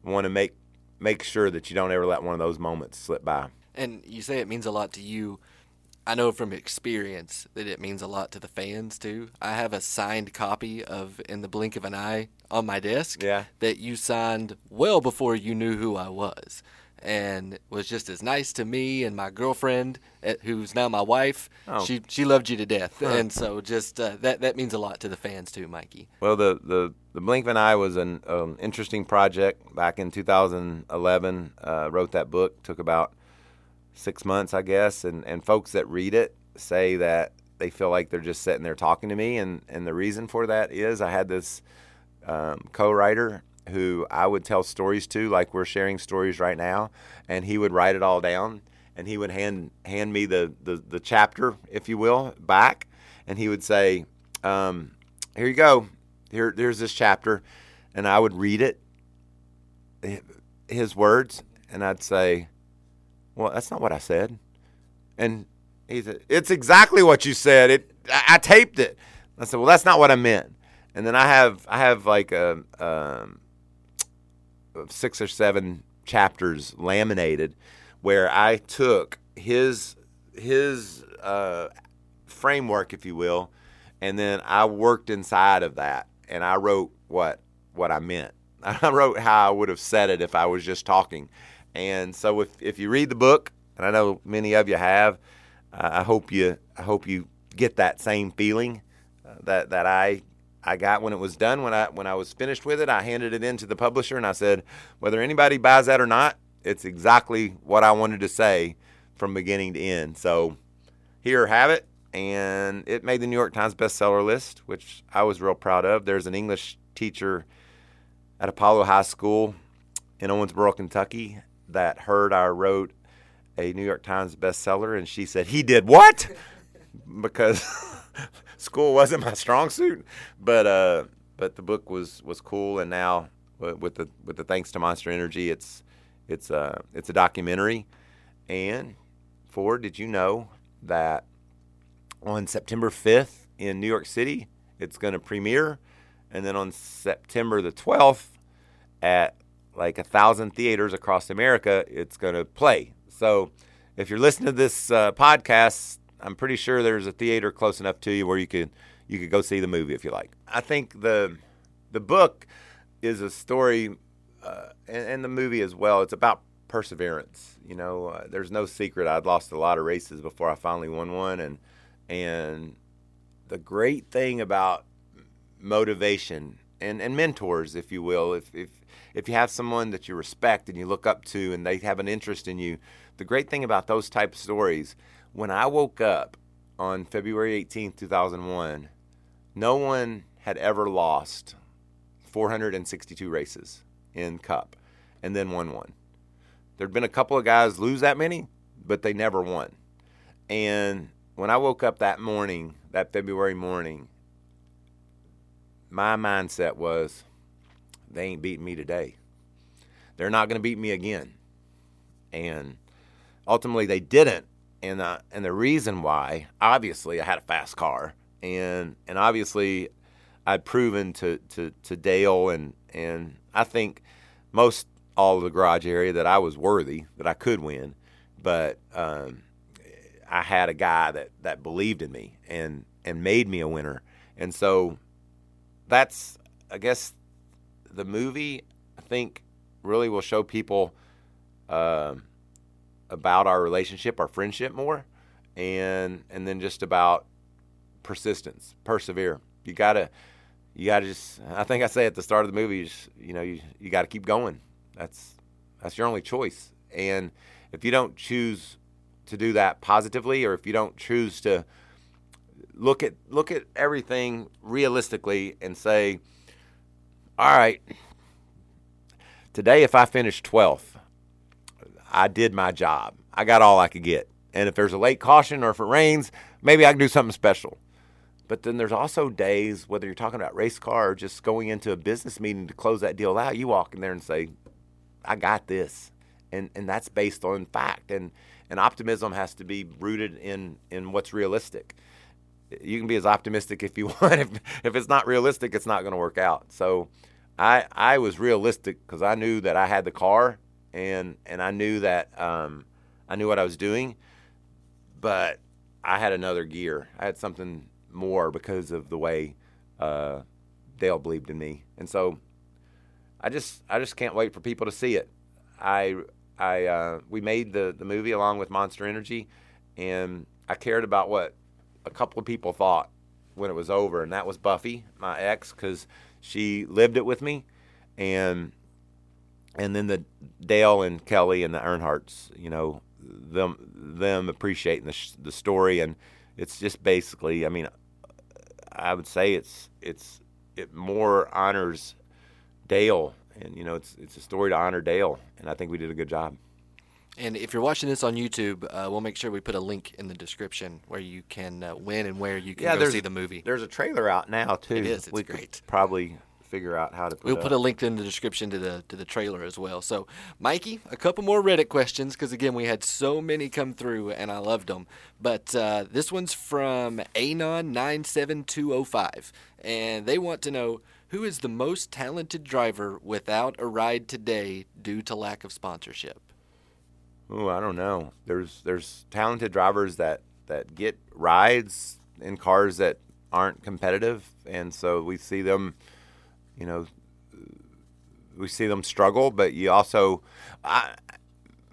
want to make make sure that you don't ever let one of those moments slip by. And you say it means a lot to you. I know from experience that it means a lot to the fans too. I have a signed copy of In the Blink of an Eye on my desk Yeah. that you signed well before you knew who I was. And was just as nice to me and my girlfriend, eh, who's now my wife. Oh. She she loved you to death, and so just uh, that that means a lot to the fans too, Mikey. Well, the the the Blink of an Eye was an um, interesting project back in 2011. Uh, wrote that book took about six months, I guess, and and folks that read it say that they feel like they're just sitting there talking to me, and and the reason for that is I had this um, co-writer who I would tell stories to, like we're sharing stories right now, and he would write it all down, and he would hand hand me the the, the chapter, if you will, back, and he would say, um, "Here you go, here there's this chapter," and I would read it, his words, and I'd say, "Well, that's not what I said," and he said, "It's exactly what you said. It I, I taped it." I said, "Well, that's not what I meant." And then I have I have like a, um, six or seven chapters laminated where I took his his uh, framework, if you will, and then I worked inside of that, and I wrote what what I meant. I wrote how I would have said it if I was just talking. And so, if if you read the book, and I know many of you have, uh, I hope you I hope you get that same feeling uh, that that I I got when it was done. When I when I was finished with it, I handed it in to the publisher and I said, whether anybody buys that or not, it's exactly what I wanted to say from beginning to end. So here, have it. And it made the New York Times bestseller list, which I was real proud of. There's an English teacher at Apollo High School in Owensboro, Kentucky, that heard I wrote a New York Times bestseller, and she said, He did what? because school wasn't my strong suit, but uh, but the book was was cool, and now uh, with the with the thanks to Monster Energy, it's it's uh it's a documentary. And Ford, did you know that on September 5th in New York City, it's going to premiere, and then on September the 12th at like a thousand theaters across America, it's going to play. So if you're listening to this uh, podcast, I'm pretty sure there's a theater close enough to you where you could you could go see the movie if you like. I think the the book is a story, uh, and, and the movie as well. It's about perseverance. You know, uh, there's no secret. I'd lost a lot of races before I finally won one, and and the great thing about motivation and, and mentors, if you will, if, if if you have someone that you respect and you look up to, and they have an interest in you, the great thing about those type of stories, when I woke up on February 18th, 2001, no one had ever lost 462 races in Cup and then won one. There'd been a couple of guys lose that many, but they never won. And when I woke up that morning, that February morning, my mindset was they ain't beating me today. They're not going to beat me again. And ultimately they didn't. And uh, and the reason why, obviously, I had a fast car, and and obviously, I'd proven to, to, to Dale and and I think most all of the garage area that I was worthy, that I could win. But um, I had a guy that, that believed in me and and made me a winner. And so that's I guess the movie I think really will show people um, about our relationship, our friendship more, and and then just about persistence, persevere. You gotta you gotta just I think I say at the start of the movie, you, just, you know, you, you gotta keep going. That's that's your only choice. And if you don't choose to do that positively, or if you don't choose to look at look at everything realistically and say, all right, today if I finish 12th, I did my job. I got all I could get. And if there's a late caution or if it rains, maybe I can do something special. But then there's also days, whether you're talking about race car or just going into a business meeting to close that deal out, you walk in there and say, I got this. And, and that's based on fact. And, and optimism has to be rooted in, in what's realistic. You can be as optimistic if you want. If, if it's not realistic, it's not going to work out. So I, I was realistic because I knew that I had the car and, and I knew that um, I knew what I was doing. But I had another gear. I had something more because of the way uh, Dale believed in me, and so I just I just can't wait for people to see it. I I uh, we made the the movie along with Monster Energy, and I cared about what a couple of people thought when it was over, and that was Buffy, my ex, because she lived it with me, and and then the Dale and Kelly and the Earnhardts, you know, them them appreciating the the story, and it's just basically, I mean, I would say it's it's it more honors Dale, and you know it's it's a story to honor Dale, and I think we did a good job. And if you're watching this on YouTube, uh, we'll make sure we put a link in the description where you can uh, win and where you can Yeah, go see the movie. There's a trailer out now too. It is, it's we great. probably figure out how to. Put We'll up. put a link in the description to the to the trailer as well. So, Mikey, a couple more Reddit questions because again we had so many come through and I loved them. But uh, this one's from Anon nine seven two zero five, and they want to know who is the most talented driver without a ride today due to lack of sponsorship. Ooh, I don't know. There's there's talented drivers that that get rides in cars that aren't competitive, and so we see them, you know, we see them struggle. But you also, I,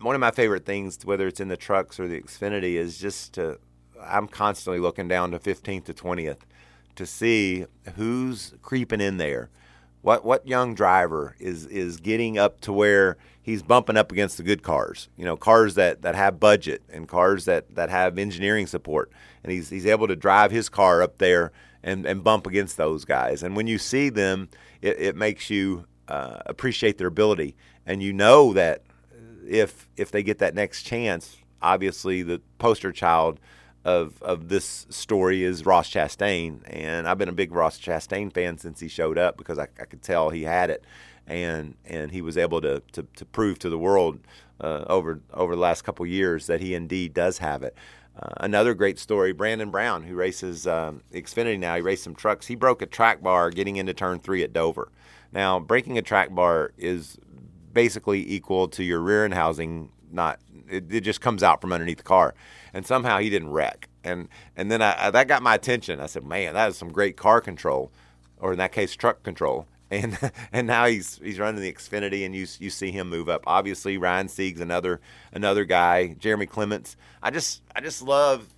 one of my favorite things, whether it's in the trucks or the Xfinity, is just to. I'm constantly looking down to 15th to 20th to see who's creeping in there. What what young driver is is getting up to where he's bumping up against the good cars? You know, cars that, that have budget and cars that, that have engineering support, and he's he's able to drive his car up there and, and bump against those guys. And when you see them, it, it makes you uh, appreciate their ability, and you know that if if they get that next chance, obviously the poster child of of this story is Ross Chastain, and I've been a big Ross Chastain fan since he showed up because I, I could tell he had it, and and he was able to to, to prove to the world uh, over over the last couple years that he indeed does have it. Uh, another great story, Brandon Brown, who races um, Xfinity now. He raced some trucks. He broke a track bar getting into turn three at Dover. Now, breaking a track bar is basically equal to your rear end housing not it, it just comes out from underneath the car and somehow he didn't wreck and and then I, I, that got my attention i said man that is some great car control or in that case truck control and and now he's he's running the xfinity and you you see him move up obviously ryan sieg's another another guy jeremy clements i just i just love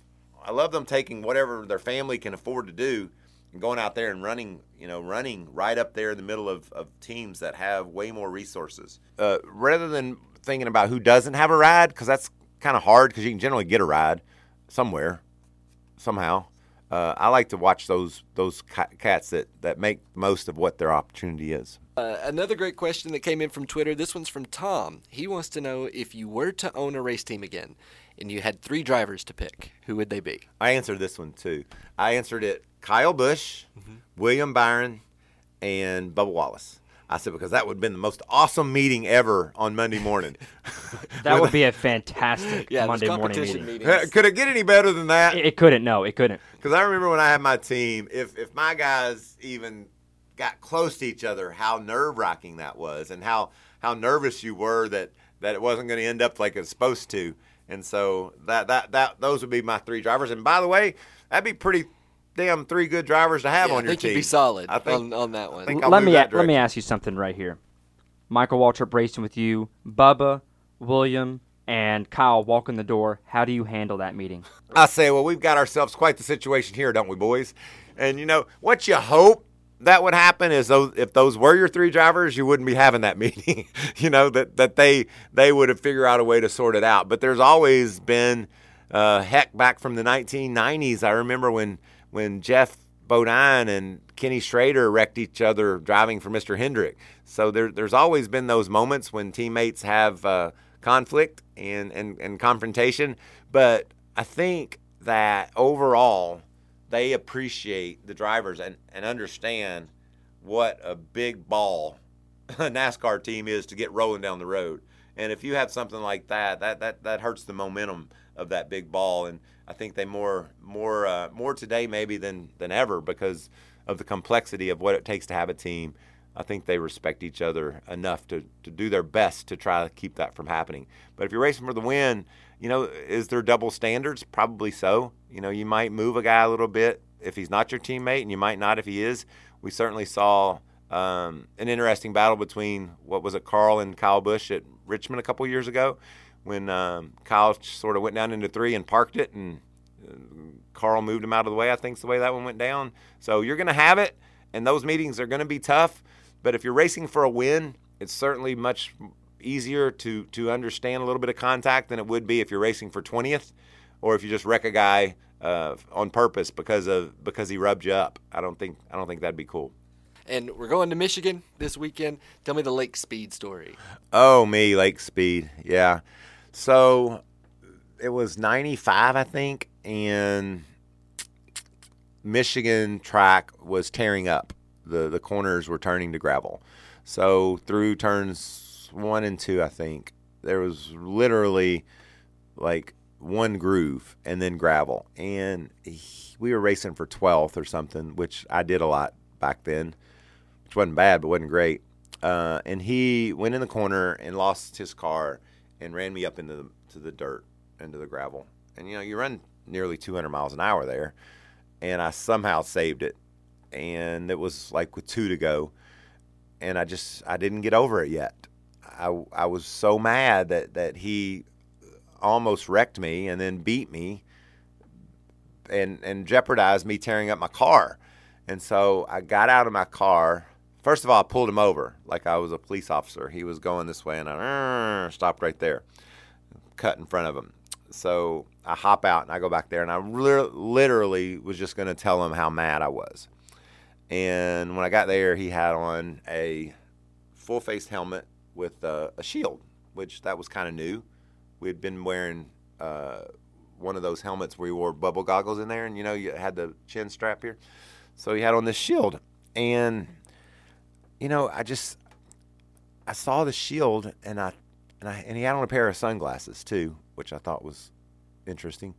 i love them taking whatever their family can afford to do and going out there and running, you know, running right up there in the middle of, of teams that have way more resources. Uh, rather than thinking about who doesn't have a ride, because that's kind of hard because you can generally get a ride somewhere, somehow. Uh, I like to watch those those cats that, that make most of what their opportunity is. Uh, another great question that came in from Twitter. This one's from Tom. He wants to know if you were to own a race team again and you had three drivers to pick, who would they be? I answered this one too. I answered it Kyle Busch, William Byron, and Bubba Wallace. I said because that would have been the most awesome meeting ever on Monday morning. That would be a fantastic Yeah, Monday morning meeting. meetings. Could it get any better than that? It, it couldn't. No, it couldn't. Because I remember when I had my team, if if my guys even got close to each other, how nerve wracking that was, and how how nervous you were that that it wasn't going to end up like it's supposed to. And so that that that those would be my three drivers. And by the way, that'd be pretty damn three good drivers to have Yeah, on I your think team. you'd be solid I think, on, on that one. think I'll let move me that let me ask you something right here. Michael Waltrip racing with you, Bubba, William, and Kyle walk in the door. How do you handle that meeting? I say, well, we've got ourselves quite the situation here, don't we, boys? And you know what you hope that would happen is those if those were your three drivers, you wouldn't be having that meeting. you know that that they they would have figured out a way to sort it out. But there's always been uh, heck back from the 1990s. I remember when when Geoff Bodine and Kenny Schrader wrecked each other driving for Mr. Hendrick. So there, there's always been those moments when teammates have uh, conflict and, and, and confrontation. But I think that overall, they appreciate the drivers and, and understand what a big ball a NASCAR team is to get rolling down the road. And if you have something like that, that that that hurts the momentum of that big ball. And I think they more more uh, more today maybe than than ever because of the complexity of what it takes to have a team. I think they respect each other enough to, to do their best to try to keep that from happening. But if you're racing for the win, you know, is there double standards? Probably so. You know, you might move a guy a little bit if he's not your teammate, and you might not if he is. We certainly saw um, an interesting battle between what was it, Carl and Kyle Busch at Richmond a couple years ago, when um, Kyle sort of went down into three and parked it, and uh, Carl moved him out of the way. I think's the way that one went down. So you're going to have it, and those meetings are going to be tough. But if you're racing for a win, it's certainly much easier to to understand a little bit of contact than it would be if you're racing for 20th, or if you just wreck a guy uh, on purpose because of because he rubbed you up. I don't think I don't think that'd be cool. And we're going to Michigan this weekend. Tell me the Lake Speed story. Oh, me, Lake Speed. Yeah. So it was 95, I think, and Michigan track was tearing up. The, the corners were turning to gravel. So through turns one and two, I think, there was literally like one groove and then gravel. And he, we were racing for 12th or something, which I did a lot back then, which wasn't bad, but wasn't great. Uh, and he went in the corner and lost his car and ran me up into the, to the dirt, into the gravel. And you know, you run nearly 200 miles an hour there, and I somehow saved it. And it was like with two to go, and I just I didn't get over it yet. I I was so mad that that he almost wrecked me and then beat me and and jeopardized me tearing up my car. And so I got out of my car. First of all, I pulled him over like I was a police officer. He was going this way, and I stopped right there, cut in front of him. So I hop out and I go back there, and I li- literally was just going to tell him how mad I was. And when I got there, he had on a full face helmet with uh, a shield, which that was kind of new. We had been wearing uh, one of those helmets where you wore bubble goggles in there, and you know you had the chin strap here. So he had on this shield, and you know I just I saw the shield, and I and I and he had on a pair of sunglasses too, which I thought was interesting.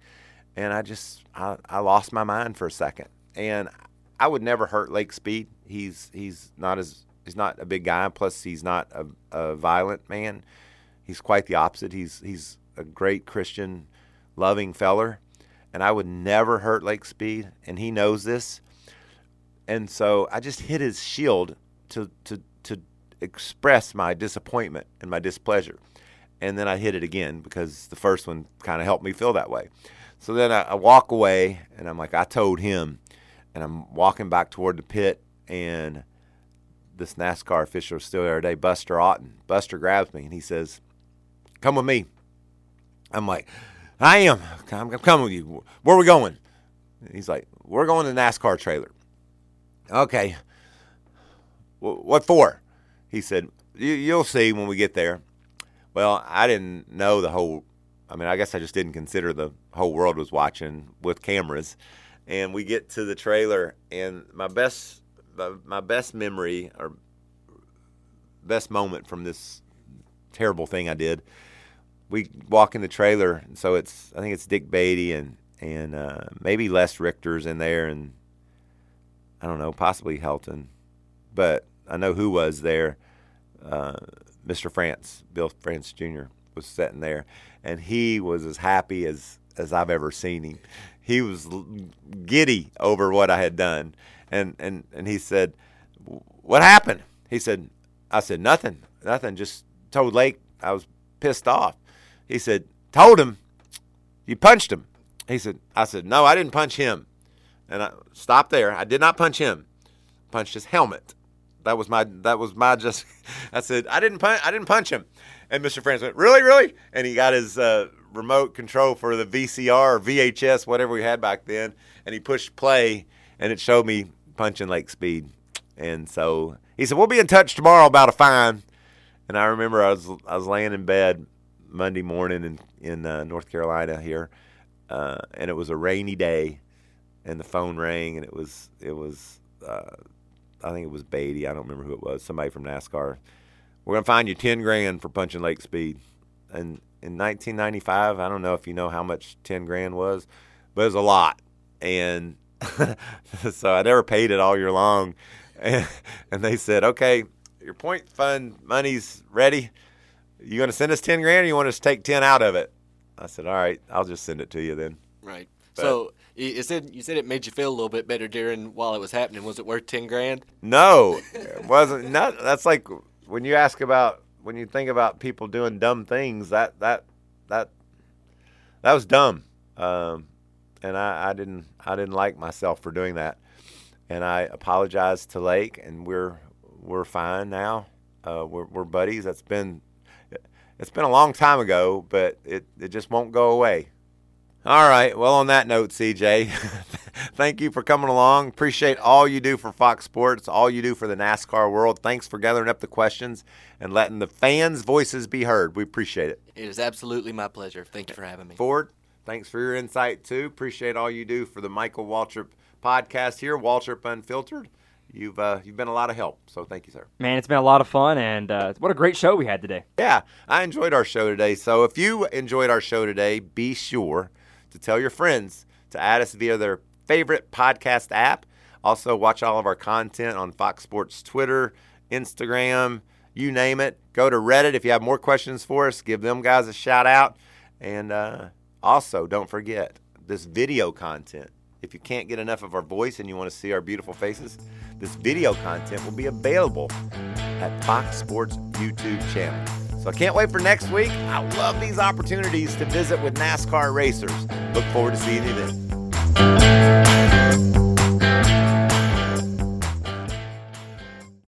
And I just I, I lost my mind for a second, and I would never hurt Lake Speed. He's he's not as he's not a big guy. Plus, he's not a, a violent man. He's quite the opposite. He's he's a great Christian, loving feller, and I would never hurt Lake Speed, and he knows this. And so I just hit his shield to to to express my disappointment and my displeasure, and then I hit it again because the first one kind of helped me feel that way. So then I, I walk away, and I'm like, I told him and I'm walking back toward the pit, and this NASCAR official is still there today, Buster Auton. Buster grabs me and he says, "Come with me." I'm like, "I am. I'm, I'm coming with you. Where are we going?" He's like, "We're going to the NASCAR trailer." Okay. What for? He said, "You'll see when we get there." Well, I didn't know the whole. I mean, I guess I just didn't consider the whole world was watching with cameras and we get to the trailer and my best my best memory or best moment from this terrible thing I did we walk in the trailer and so it's I think it's Dick Beaty and and uh, maybe Les Richter's in there and I don't know possibly Helton but I know who was there uh, Mr. France Bill France Jr. was sitting there and he was as happy as as I've ever seen him he was giddy over what I had done. And, and, and he said, What happened? He said, I said, Nothing, nothing. Just told Lake I was pissed off. He said, Told him, you punched him. He said, I said, No, I didn't punch him. And I stopped there. I did not punch him. Punched his helmet. That was my that was my just I said, I didn't punch I didn't punch him. And Mr. France went, Really, really? And he got his uh, remote control for the VCR or VHS, whatever we had back then, and he pushed play, and it showed me punching Lake Speed. And so he said, "We'll be in touch tomorrow about a fine." And I remember I was I was laying in bed Monday morning in in uh, North Carolina here, uh, and it was a rainy day, and the phone rang, and it was it was uh, I think it was Beaty. I don't remember who it was. Somebody from NASCAR. We're gonna find you ten grand for punching lake speed. And in 1995, I don't know if you know how much ten grand was, but it was a lot. And so I never paid it all year long. And, and they said, okay, your point fund money's ready. You gonna send us ten grand, or you want us to take ten out of it? I said, all right, I'll just send it to you then. Right. But- so you said you said it made you feel a little bit better during while it was happening. Was it worth ten grand? No, it wasn't. Not, that's like when you ask about when you think about people doing dumb things. That that that that was dumb, um, and I, I didn't I didn't like myself for doing that, and I apologized to Lake, and we're we're fine now. Uh, we're we're buddies. That's been it's been a long time ago, but it it just won't go away. All right. Well, on that note, CJ, thank you for coming along. Appreciate all you do for Fox Sports, all you do for the NASCAR world. Thanks for gathering up the questions and letting the fans' voices be heard. We appreciate it. It is absolutely my pleasure. Thank you for having me. Ford, thanks for your insight too. Appreciate all you do for the Michael Waltrip podcast here, Waltrip Unfiltered. You've uh, you've been a lot of help, so thank you, sir. Man, it's been a lot of fun, and uh, what a great show we had today. Yeah, I enjoyed our show today. So if you enjoyed our show today, be sure to tell your friends to add us via their favorite podcast app. Also, watch all of our content on Fox Sports Twitter, Instagram, you name it. Go to Reddit if you have more questions for us. Give them guys a shout out. And uh, also, don't forget this video content. If you can't get enough of our voice and you want to see our beautiful faces, this video content will be available at Fox Sports YouTube channel. So I can't wait for next week. I love these opportunities to visit with NASCAR racers. Look forward to seeing you then.